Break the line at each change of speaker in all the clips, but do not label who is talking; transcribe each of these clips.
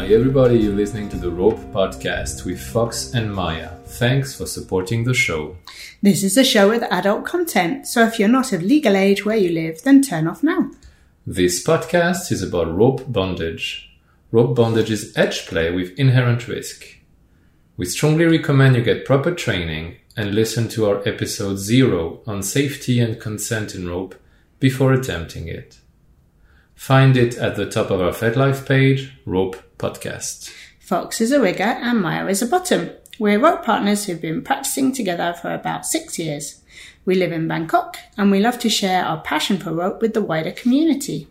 Hi, everybody, you're listening to the Rope Podcast with Fox and Maya. Thanks for supporting the show.
This is a show with adult content, so if you're not of legal age where you live, then turn off now.
This podcast is about rope bondage. Rope bondage is edge play with inherent risk. We strongly recommend you get proper training and listen to our episode zero on safety and consent in rope before attempting it. Find it at the top of our FetLife page, Rope Podcast.
Fox is a rigger and Maya is a bottom. We're rope partners who've been practicing together for about six years. We live in Bangkok and we love to share our passion for rope with the wider community.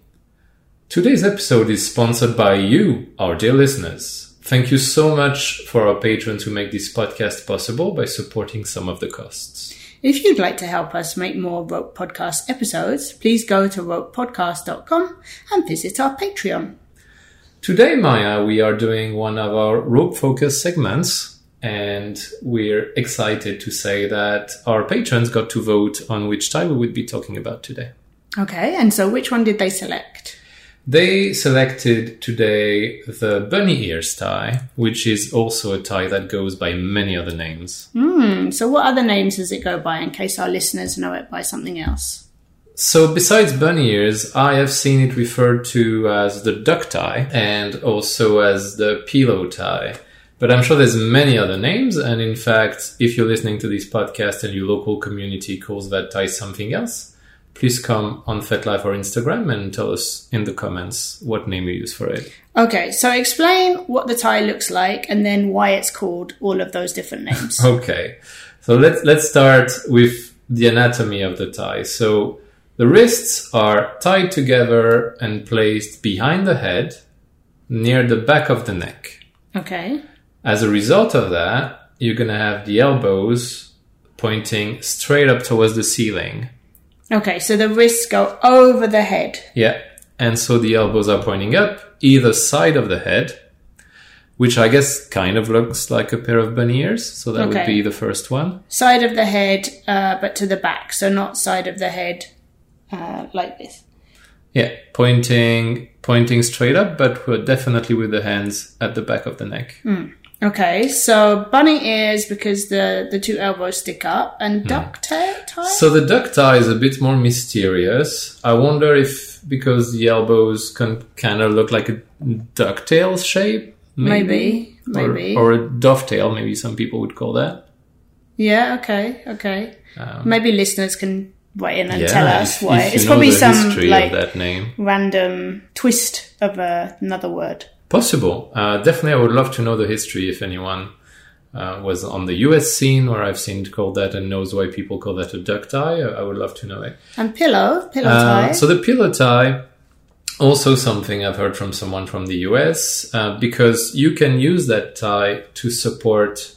Today's episode is sponsored by you, our dear listeners. Thank you so much for our patrons who make this podcast possible by supporting some of the costs.
If you'd like to help us make more Rope Podcast episodes, please go to ropepodcast.com and visit our Patreon.
Today, Maya, we are doing one of our rope focus segments, and we're excited to say that our patrons got to vote on which tie we would be talking about today.
Okay, and so which one did they select?
They selected today the bunny ears tie, which is also a tie that goes by many other names.
Hmm, so what other names does it go by in case our listeners know it by something else?
So, besides bunny ears, I have seen it referred to as the duck tie and also as the pillow tie. But I'm sure there's many other names, and in fact, if you're listening to this podcast and your local community calls that tie something else, please come on FetLife or Instagram and tell us in the comments what name you use for it.
Okay, so explain what the tie looks like and then why it's called all of those different names.
Okay, so let's let's start with the anatomy of the tie. So the wrists are tied together and placed behind the head, near the back of the neck.
Okay.
As a result of that, you're gonna have the elbows pointing straight up towards the ceiling.
Okay, so the wrists go over the head.
Yeah. And so the elbows are pointing up either side of the head, which I guess kind of looks like a pair of bunny ears. So that would be the first one.
Side of the head, uh, but to the back, so not side of the head uh, like this.
Yeah, pointing pointing straight up, but we're definitely with the hands at the back of the neck.
Okay, so bunny ears because the, the two elbows stick up, and duck tail tie?
So the duck tie is a bit more mysterious. I wonder if because the elbows can kind of look like a ducktail shape,
maybe,
Or-
maybe.
or, a dovetail, maybe some people would call that.
yeah, okay, okay. maybe listeners can write in and
Yeah,
tell us why. it's probably some like
that name.
random twist of uh, another word.
Possible. Uh, definitely, I would love to know the history if anyone uh, was on the US scene where I've seen called that and knows why people call that a duck tie. I would love to know it.
And pillow, pillow
Uh,
tie.
so the pillow tie, also something I've heard from someone from the US, uh, because you can use that tie to support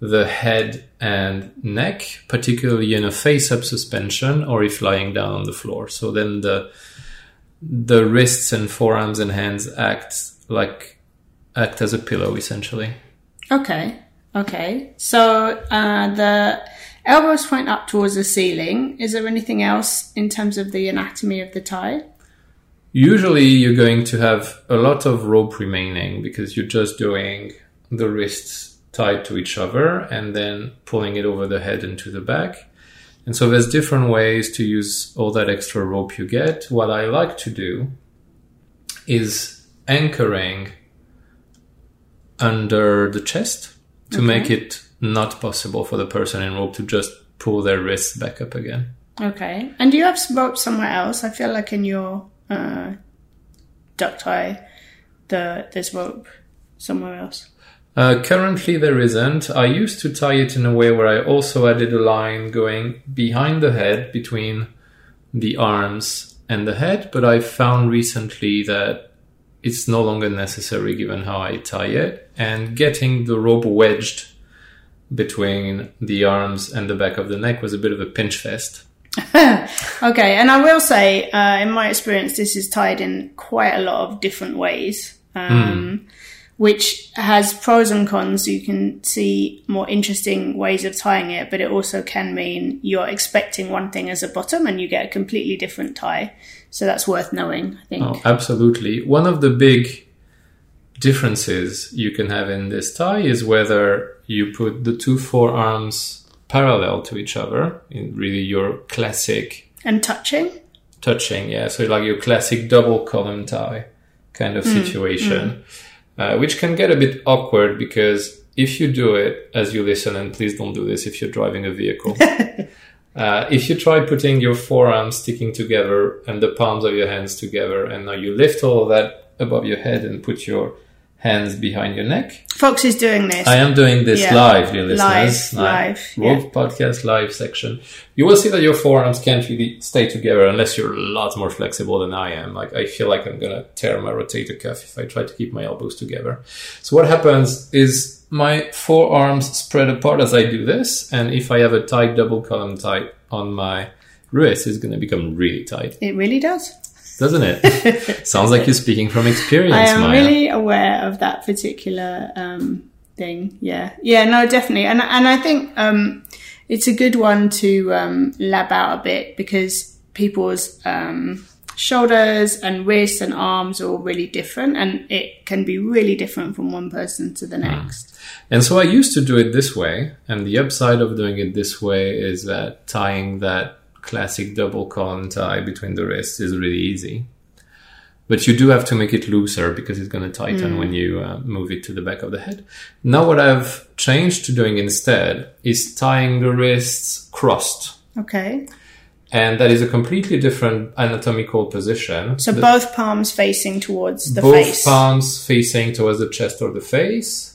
the head and neck, particularly in a face-up suspension or if lying down on the floor. So then the the wrists and forearms and hands act like act as a pillow essentially.
Okay. Okay. So uh, the elbows point up towards the ceiling. Is there anything else in terms of the anatomy of the tie?
Usually, you're going to have a lot of rope remaining because you're just doing the wrists tied to each other and then pulling it over the head and to the back. And so, there's different ways to use all that extra rope you get. What I like to do is anchoring under the chest to
Okay.
make it not possible for the person in rope to just pull their wrists back up again.
Okay. And do you have rope somewhere else? I feel like in your uh, duck tie, the there's rope somewhere else.
Uh, currently, there isn't. I used to tie it in a way where I also added a line going behind the head between the arms and the head, but I found recently that it's no longer necessary given how I tie it. And getting the rope wedged between the arms and the back of the neck was a bit of a pinch fest.
Okay, and I will say, uh, in my experience, this is tied in quite a lot of different ways, um, which has pros and cons. You can see more interesting ways of tying it, but it also can mean you're expecting one thing as a bottom and you get a completely different tie. So that's worth knowing, I think.
Oh, absolutely. One of the big differences you can have in this tie is whether you put the two forearms parallel to each other in really your classic
And touching.
touching, yeah. So like your classic double column tie kind of situation, Uh, which can get a bit awkward because if you do it as you listen, and please don't do this if you're driving a vehicle. uh, if you try putting your forearms sticking together and the palms of your hands together, and now you lift all of that above your head and put your hands behind your neck,
Fox is doing this.
I am doing this
Yeah.
live, dear listeners.
Live, live,
Rope podcast live section. You will see that your forearms can't really stay together unless you're a lot more flexible than I am. Like I feel like I'm gonna tear my rotator cuff if I try to keep my elbows together. So what happens is my forearms spread apart as I do this, and if I have a tight double column tie on my wrist, it's gonna become really tight,
it really does.
Doesn't it? Sounds like you're speaking from experience,
I am
Maya.
really aware of that particular um, thing. Yeah, yeah, no, definitely, and and I think um, it's a good one to um, lab out a bit because people's um, shoulders and wrists and arms are all really different, and it can be really different from one person to the next.
And so I used to do it this way, and the upside of doing it this way is that tying that classic double column tie between the wrists is really easy. But you do have to make it looser because it's going to tighten when you uh, move it to the back of the head. Now, what I've changed to doing instead is tying the wrists crossed.
Okay,
And that is a completely different anatomical position.
so
The-
both palms facing towards the
both
face.
Both palms facing towards the chest or the face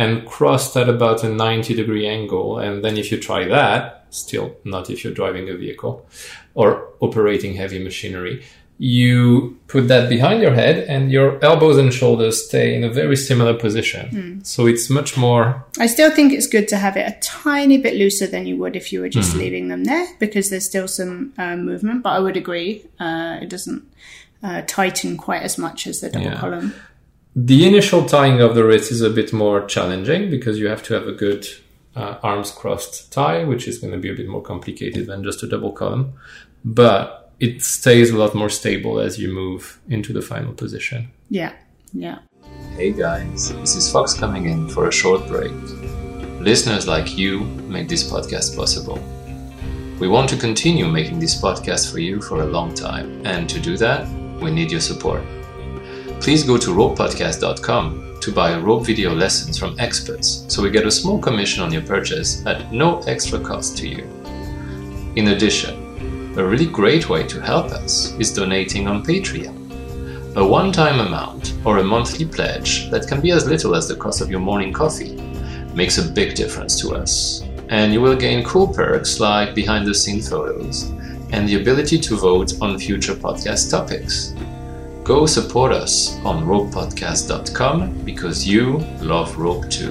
and crossed at about a 90 degree angle and then if you try that still not if you're driving a vehicle or operating heavy machinery you put that behind your head and your elbows and shoulders stay in a very similar position so it's much more
I still think it's good to have it a tiny bit looser than you would if you were just leaving them there because there's still some uh, movement. But I would agree, uh, it doesn't uh, tighten quite as much as the double
Yeah.
column.
The initial tying of the wrist is a bit more challenging because you have to have a good uh, arms crossed tie, which is going to be a bit more complicated than just a double column. But it stays a lot more stable as you move into the final position.
Yeah, yeah.
Hey guys, this is Fox coming in for a short break. Listeners like you make this podcast possible. We want to continue making this podcast for you for a long time, and to do that, we need your support. Please go to ropepodcast.com to buy rope video lessons from experts so we get a small commission on your purchase at no extra cost to you. In addition, a really great way to help us is donating on Patreon. A one time amount or a monthly pledge that can be as little as the cost of your morning coffee makes a big difference to us. And you will gain cool perks like behind the scenes photos and the ability to vote on future podcast topics. Go support us on ropepodcast.com because you love rope too.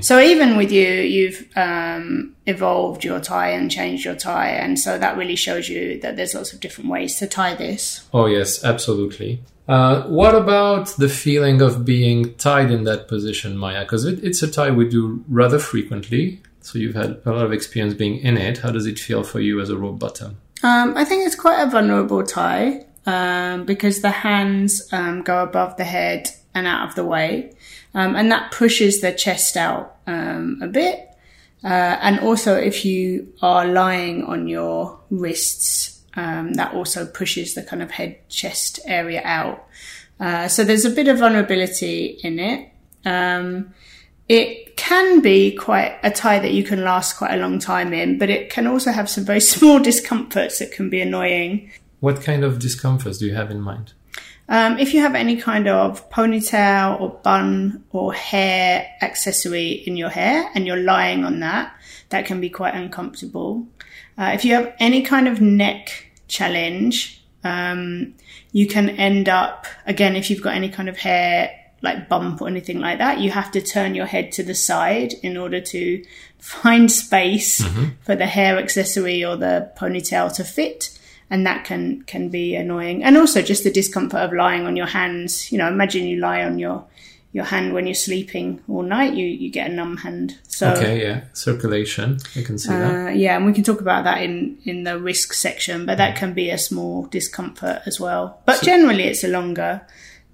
So even with you, you've um, evolved your tie and changed your tie, and so that really shows you that there's lots of different ways to tie this.
Oh, yes, absolutely. Uh, what about the feeling of being tied in that position, Maya? Because it, it's a tie we do rather frequently. So you've had a lot of experience being in it. How does it feel for you as a rope bottom?
Um, I think it's quite a vulnerable tie um, because the hands um, go above the head and out of the way, um, and that pushes the chest out um, a bit. Uh, and also, if you are lying on your wrists, um, that also pushes the kind of head chest area out. Uh, so there's a bit of vulnerability in it. Um, it can be quite a tie that you can last quite a long time in, but it can also have some very small discomforts that can be annoying.
What kind of discomforts do you have in mind?
Um, if you have any kind of ponytail or bun or hair accessory in your hair and you're lying on that, that can be quite uncomfortable. Uh, if you have any kind of neck challenge, um, you can end up, again, if you've got any kind of hair like bump or anything like that, you have to turn your head to the side in order to find space for the hair accessory or the ponytail to fit. And that can, can be annoying. And also just the discomfort of lying on your hands. You know, imagine you lie on your, your hand when you're sleeping all night, you, you get a numb hand. So
Okay, yeah, circulation. I can see that.
uh, yeah, and we can talk about that in, in the risk section, but that can be a small discomfort as well. But generally, it's a longer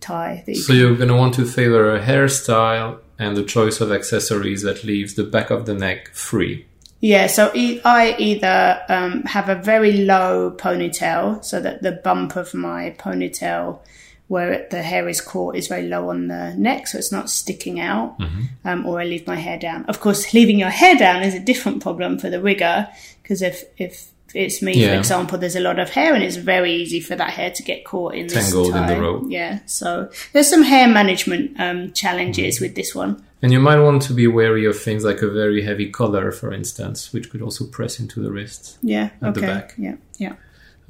tie. That you
So you're going to want to favor a hairstyle and the choice of accessories that leaves the back of the neck free.
Yeah, so e- I either um, have a very low ponytail, so that the bump of my ponytail, where it, the hair is caught, is very low on the neck, so it's not sticking out, um, or I leave my hair down. Of course, leaving your hair down is a different problem for the rigger, because if if it's me, for example, there's a lot of hair, and it's very easy for that hair to get caught in this
Tangled in the rope.
Yeah, so there's some hair management um, challenges with this one.
And you might want to be wary of things like a very heavy collar, for instance, which could also press into the wrist.
Yeah,
At the back.
yeah, yeah.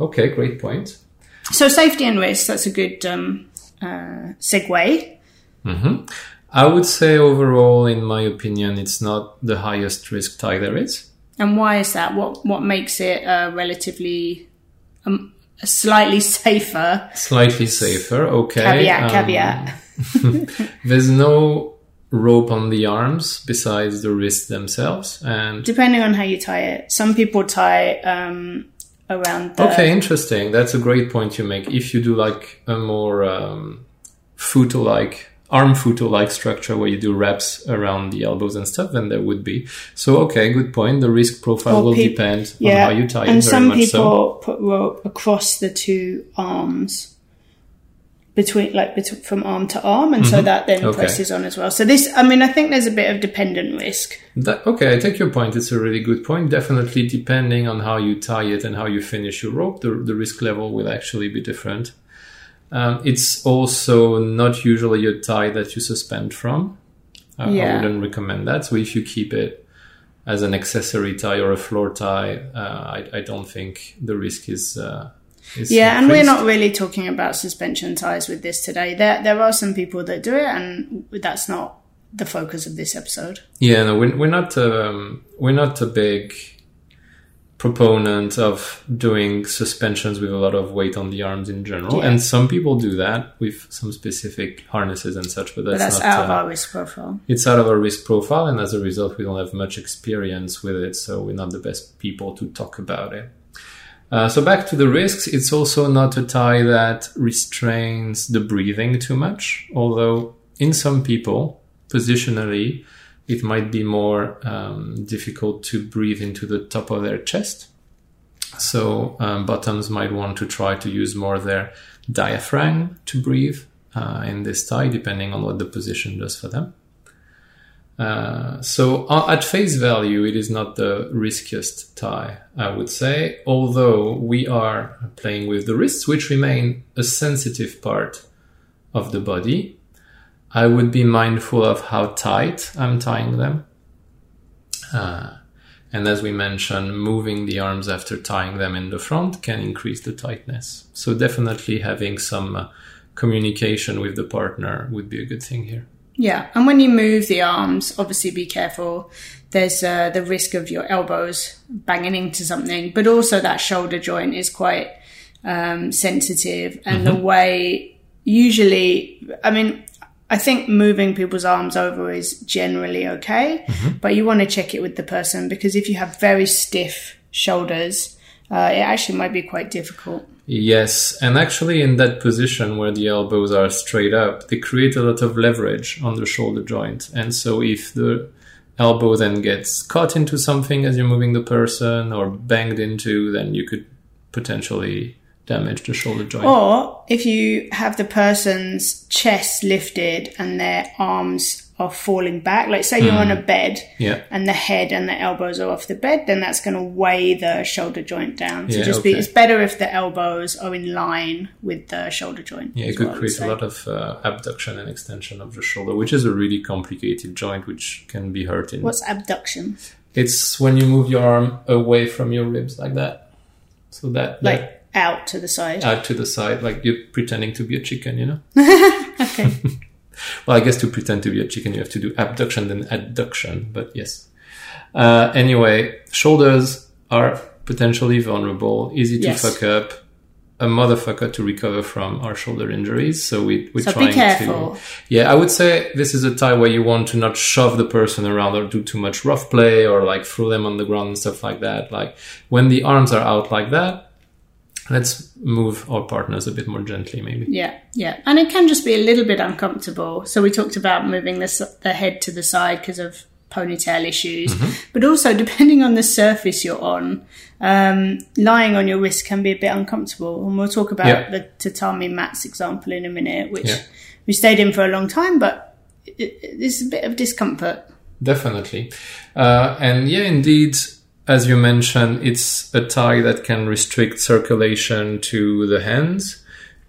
Okay, great point.
So safety and risk, that's a good um, uh, segue.
hmm I would say overall, in my opinion, it's not the highest risk tie there is.
And why is that? What what makes it uh, relatively um, slightly safer?
Slightly safer, okay.
Caveat,
Um,
caveat.
There's no rope on the arms besides the wrists themselves. And
Depending on how you tie it. Some people tie um, around the.
okay, interesting. That's a great point you make. If you do like a more um, futo like arm futo like structure where you do wraps around the elbows and stuff, then there would be. So okay, good point. The risk profile
Or
will
peop-
depend
Yeah,
on how you tie
and
it. Very
some
much
people
so.
put rope across the two arms. Between like bet- from arm to arm, and so that then
Mm-hmm. Okay.
presses on as well. So this, I mean, I think there's a bit of dependent risk.
That, okay, I take your point. It's a really good point. Definitely, depending on how you tie it and how you finish your rope, the, the risk level will actually be different. Um, it's also not usually a tie that you suspend from. Uh, I wouldn't recommend that. So if you keep it as an accessory tie or a floor tie, uh, I, I don't think the risk is. Uh, is
Yeah, and we're not really talking about suspension ties with this today. There, there are some people that do it, and that's not the focus of this episode.
Yeah, no, we're, we're not um, we're not a big proponent of doing suspensions with a lot of weight on the arms in general,
Yeah.
and some people do that with some specific harnesses and such. But that's,
But that's
not.
out of
uh,
our risk profile.
it's out of our risk profile, and as a result, we don't have much experience with it, so we're not the best people to talk about it. Uh, so back to the risks, it's also not a tie that restrains the breathing too much, although in some people, positionally, it might be more um, difficult to breathe into the top of their chest. So um, bottoms might want to try to use more their diaphragm to breathe uh, in this tie, depending on what the position does for them. Uh, so at face value, it is not the riskiest tie, I would say, although we are playing with the wrists, which remain a sensitive part of the body. I would be mindful of how tight I'm tying them. Uh, and as we mentioned, moving the arms after tying them in the front can increase the tightness. So definitely having some uh, communication with the partner would be a good thing here.
Yeah, and when you move the arms, obviously be careful. There's uh, the risk of your elbows banging into something, but also that shoulder joint is quite um, sensitive, and the way usually, I mean, I think moving people's arms over is generally okay, but you want to check it with the person because if you have very stiff shoulders, uh, it actually might be quite difficult.
Yes, and actually, in that position where the elbows are straight up, they create a lot of leverage on the shoulder joint. And so, if the elbow then gets caught into something as you're moving the person or banged into, then you could potentially damage the shoulder joint.
Or if you have the person's chest lifted and their arms are falling back, like say you're on a bed
yeah,
and the head and the elbows are off the bed, then that's going to weigh the shoulder joint down. So
Yeah,
just be, it's better if the elbows are in line with the shoulder joint.
yeah, it could
would
create a lot of uh, abduction and extension of the shoulder, which is a really complicated joint, which can be hurting.
What's abduction?
It's when you move your arm away from your ribs like that. So that, that
Like out to the side.
out to the side, like you're pretending to be a chicken, you know?
okay.
Well, I guess to pretend to be a chicken, you have to do abduction then adduction, but yes. Uh, anyway, shoulders are potentially vulnerable, easy to
Yes.
fuck up. a motherfucker to recover from our shoulder injuries. So we, we're
So
trying
be careful.
to. Yeah, I would say this is a tie where you want to not shove the person around or do too much rough play or like throw them on the ground and stuff like that. Like when the arms are out like that, let's move our partners a bit more gently, maybe.
Yeah, yeah, and it can just be a little bit uncomfortable. So we talked about moving the the head to the side because of ponytail issues,
Mm-hmm.
but also depending on the surface you're on, um, lying on your wrist can be a bit uncomfortable. And we'll talk about
Yeah.
the tatami mats example in a minute, which
Yeah.
we stayed in for a long time, but it, it, there's a bit of discomfort.
Definitely. Uh, and yeah, indeed, as you mentioned, it's a tie that can restrict circulation to the hands,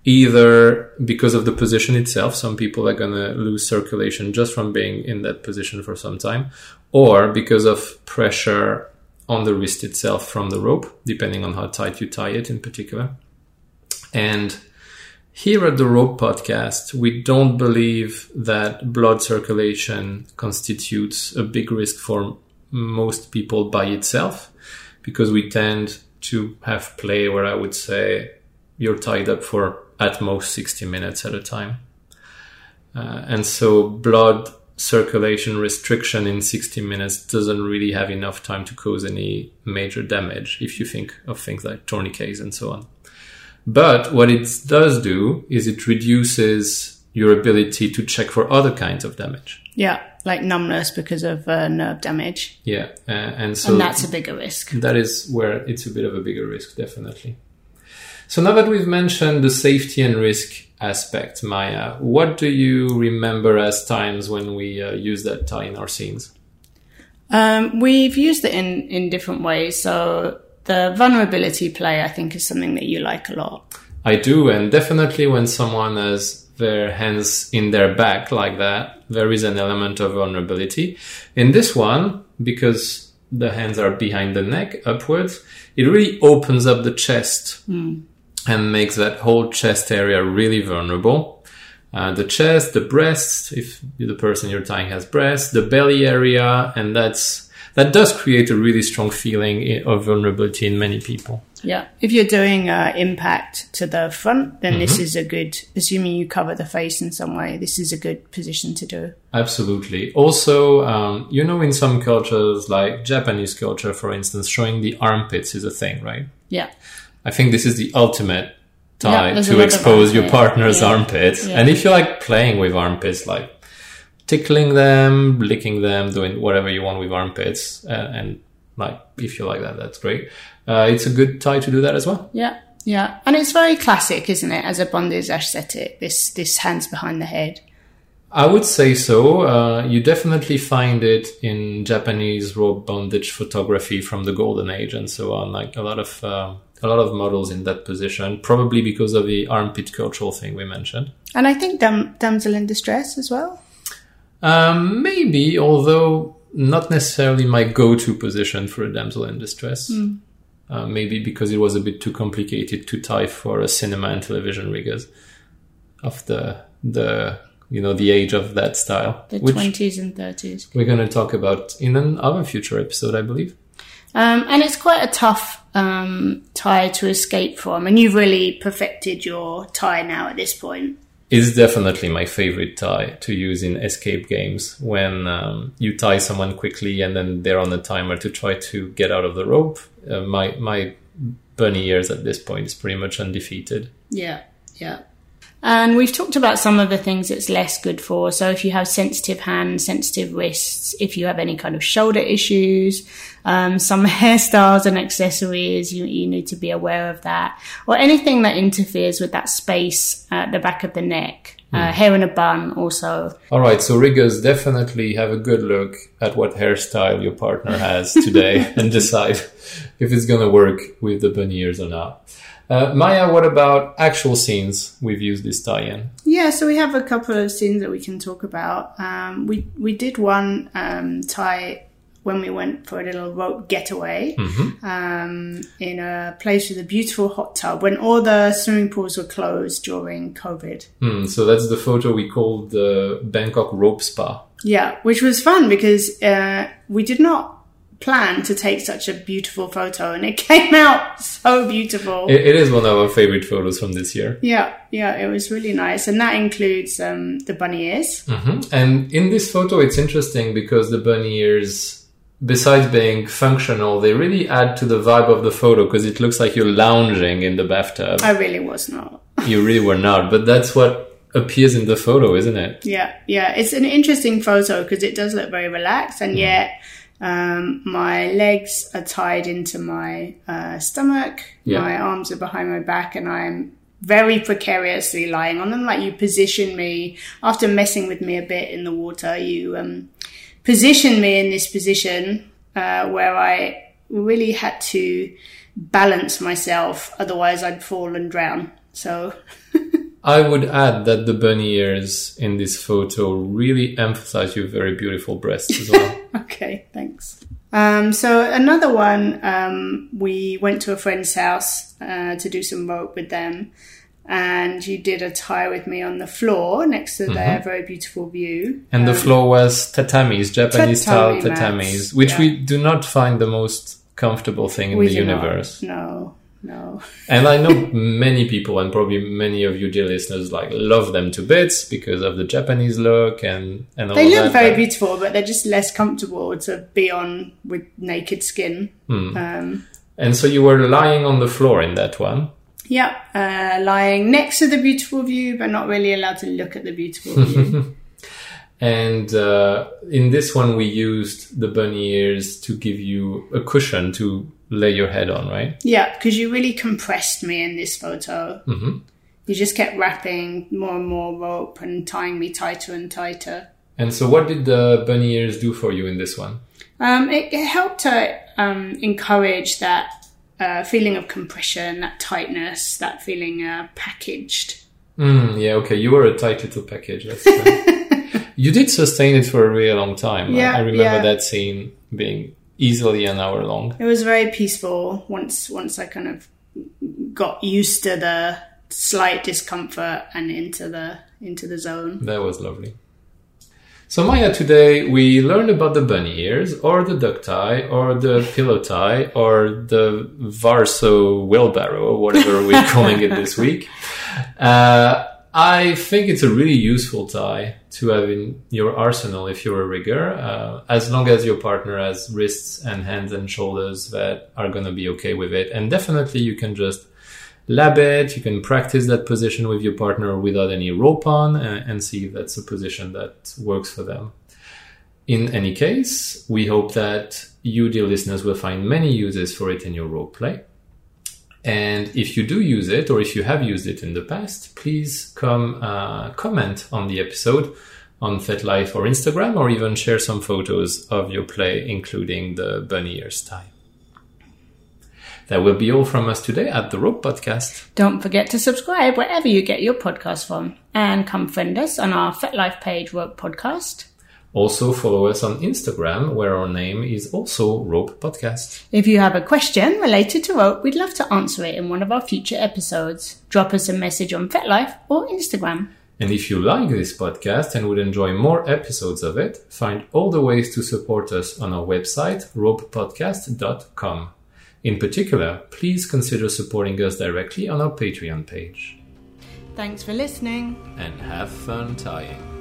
either because of the position itself. Some people are going to lose circulation just from being in that position for some time, or because of pressure on the wrist itself from the rope, depending on how tight you tie it in particular. And here at the Rope Podcast, we don't believe that blood circulation constitutes a big risk for most people by itself, because we tend to have play where I would say you're tied up for at most 60 minutes at a time. Uh, and so blood circulation restriction in 60 minutes doesn't really have enough time to cause any major damage if you think of things like tourniquets and so on. But what it does do is it reduces your ability to check for other kinds of damage.
Yeah, like numbness because of uh, nerve damage,
Yeah, uh, and so
and that's a bigger risk.
that is where it's a bit of a bigger risk, definitely. So now that we've mentioned the safety and risk aspect, Maya, what do you remember as times when we uh, use that tie in our scenes?
Um, we've used it in, in different ways. So the vulnerability play, I think, is something that you like a lot.
I do, and definitely when someone has their hands in their back like that, there is an element of vulnerability. In this one, because the hands are behind the neck upwards, it really opens up the chest and makes that whole chest area really vulnerable. Uh, the chest, the breasts, if the person you're tying has breasts, the belly area, and that's that does create a really strong feeling of vulnerability in many people.
Yeah. If you're doing uh, impact to the front, then this is a good, assuming you cover the face in some way, this is a good position to do.
Absolutely. Also, um, you know, in some cultures, like Japanese culture, for instance, showing the armpits is a thing, right?
Yeah.
I think this is the ultimate tie
Yeah,
to expose your partner's
Yeah.
armpits.
Yeah.
And if you like playing with armpits, like tickling them, licking them, doing whatever you want with armpits, uh, and like if you like that, that's great. Uh, it's a good tie to do that as well.
Yeah. Yeah. And it's very classic, isn't it, as a bondage aesthetic, this, this hands behind the head.
I would say so. Uh, you definitely find it in Japanese rope bondage photography from the golden age and so on. Like a lot of uh, a lot of models in that position, probably because of the armpit cultural thing we mentioned.
And I think dam- damsel in distress as well.
Um, maybe, although not necessarily my go-to position for a damsel in distress. Uh, maybe because it was a bit too complicated to tie for a cinema and television riggers of the the you know the age of that style,
The 20s and 30s.
we're going to talk about in another future episode, I believe.
Um, and it's quite a tough um, tie to escape from. And you've really perfected your tie now at this point.
It's definitely my favorite tie to use in escape games when um, you tie someone quickly and then they're on a timer to try to get out of the rope. Uh, my my bunny ears at this point is pretty much undefeated.
Yeah, yeah. And we've talked about some of the things it's less good for. So if you have sensitive hands, sensitive wrists, if you have any kind of shoulder issues, um, some hairstyles and accessories, you, you need to be aware of that. Or anything that interferes with that space at the back of the neck. Uh, hair in a bun also.
All right, so riggers definitely have a good look at what hairstyle your partner has today and decide if it's going to work with the bunny ears or not. Uh, Maya, what about actual scenes we've used this tie in?
Yeah, so we have a couple of scenes that we can talk about. Um, we we did one um, tie when we went for a little rope getaway um, in a place with a beautiful hot tub when all the swimming pools were closed during COVID.
Hmm, so that's the photo we called the Bangkok Rope Spa.
Yeah, which was fun because uh, we did not plan to take such a beautiful photo, and it came out so beautiful.
It, it is one of our favorite photos from this year.
yeah, yeah, it was really nice, and that includes um, the bunny ears.
hmm And in this photo, it's interesting because the bunny ears, besides being functional, they really add to the vibe of the photo because it looks like you're lounging in the bathtub.
I really was not.
you really were not, but that's what appears in the photo, isn't it?
Yeah, yeah, it's an interesting photo because it does look very relaxed,
Mm.
and yet um, my legs are tied into my uh, stomach,
Yeah.
my arms are behind my back, and I'm very precariously lying on them. Like you position me after messing with me a bit in the water, you um, position me in this position uh, where I really had to balance myself, otherwise I'd fall and drown. So
I would add that the bunny ears in this photo really emphasize your very beautiful breasts as well.
Okay, thanks. Um, so another one, um, we went to a friend's house uh, to do some rope with them, and you did a tie with me on the floor next to their very beautiful view.
And the floor was tatamis, Japanese style
Tatami mats,
tatamis, which
yeah.
we do not find the most comfortable thing in
We
the
do not-
universe.
No, no.
And I know many people, and probably many of you dear listeners, like love them to bits because of the Japanese look and and all that.
They
that.
look very
but-
beautiful, but they're just less comfortable to be on with naked skin.
Hmm.
Um,
And so you were lying on the floor in that one.
yeah, uh, lying next to the beautiful view, but not really allowed to look at the beautiful view.
And uh, in this one, we used the bunny ears to give you a cushion to lay your head on, right?
Yeah, because you really compressed me in this photo.
Mhm.
You just kept wrapping more and more rope and tying me tighter and tighter.
And so, what did the bunny ears do for you in this one?
Um, it, it helped to um, encourage that uh, feeling of compression, that tightness, that feeling uh, packaged.
Mm, yeah, okay. You were a tight little package. That's, you did sustain it for a really long time.
Yeah,
I remember
yeah.
that scene being easily an hour long.
It was very peaceful once once I kind of got used to the slight discomfort and into the into the zone.
That was lovely. So Maya, today we learned about the bunny ears, or the duck tie, or the pillow tie, or the Varso wheelbarrow, or whatever we're calling it this week. Uh, I think it's a really useful tie to have in your arsenal if you're a rigger, uh, as long as your partner has wrists and hands and shoulders that are going to be okay with it. And definitely you can just lab it. You can practice that position with your partner without any rope on and, and see if that's a position that works for them. In any case, we hope that you, dear listeners, will find many uses for it in your role play. And if you do use it, or if you have used it in the past, please come uh, comment on the episode on FetLife or Instagram, or even share some photos of your play, including the bunny ears tie. That will be all from us today at the Rope Podcast.
Don't forget to subscribe wherever you get your podcast from, and come friend us on our FetLife page, Rope Podcast.
Also, follow us on Instagram, where our name is also Rope Podcast.
If you have a question related to rope, we'd love to answer it in one of our future episodes. Drop us a message on FetLife or Instagram.
And if you like this podcast and would enjoy more episodes of it, find all the ways to support us on our website, ropepodcast.com. In particular, please consider supporting us directly on our Patreon page.
Thanks for listening.
And have fun tying.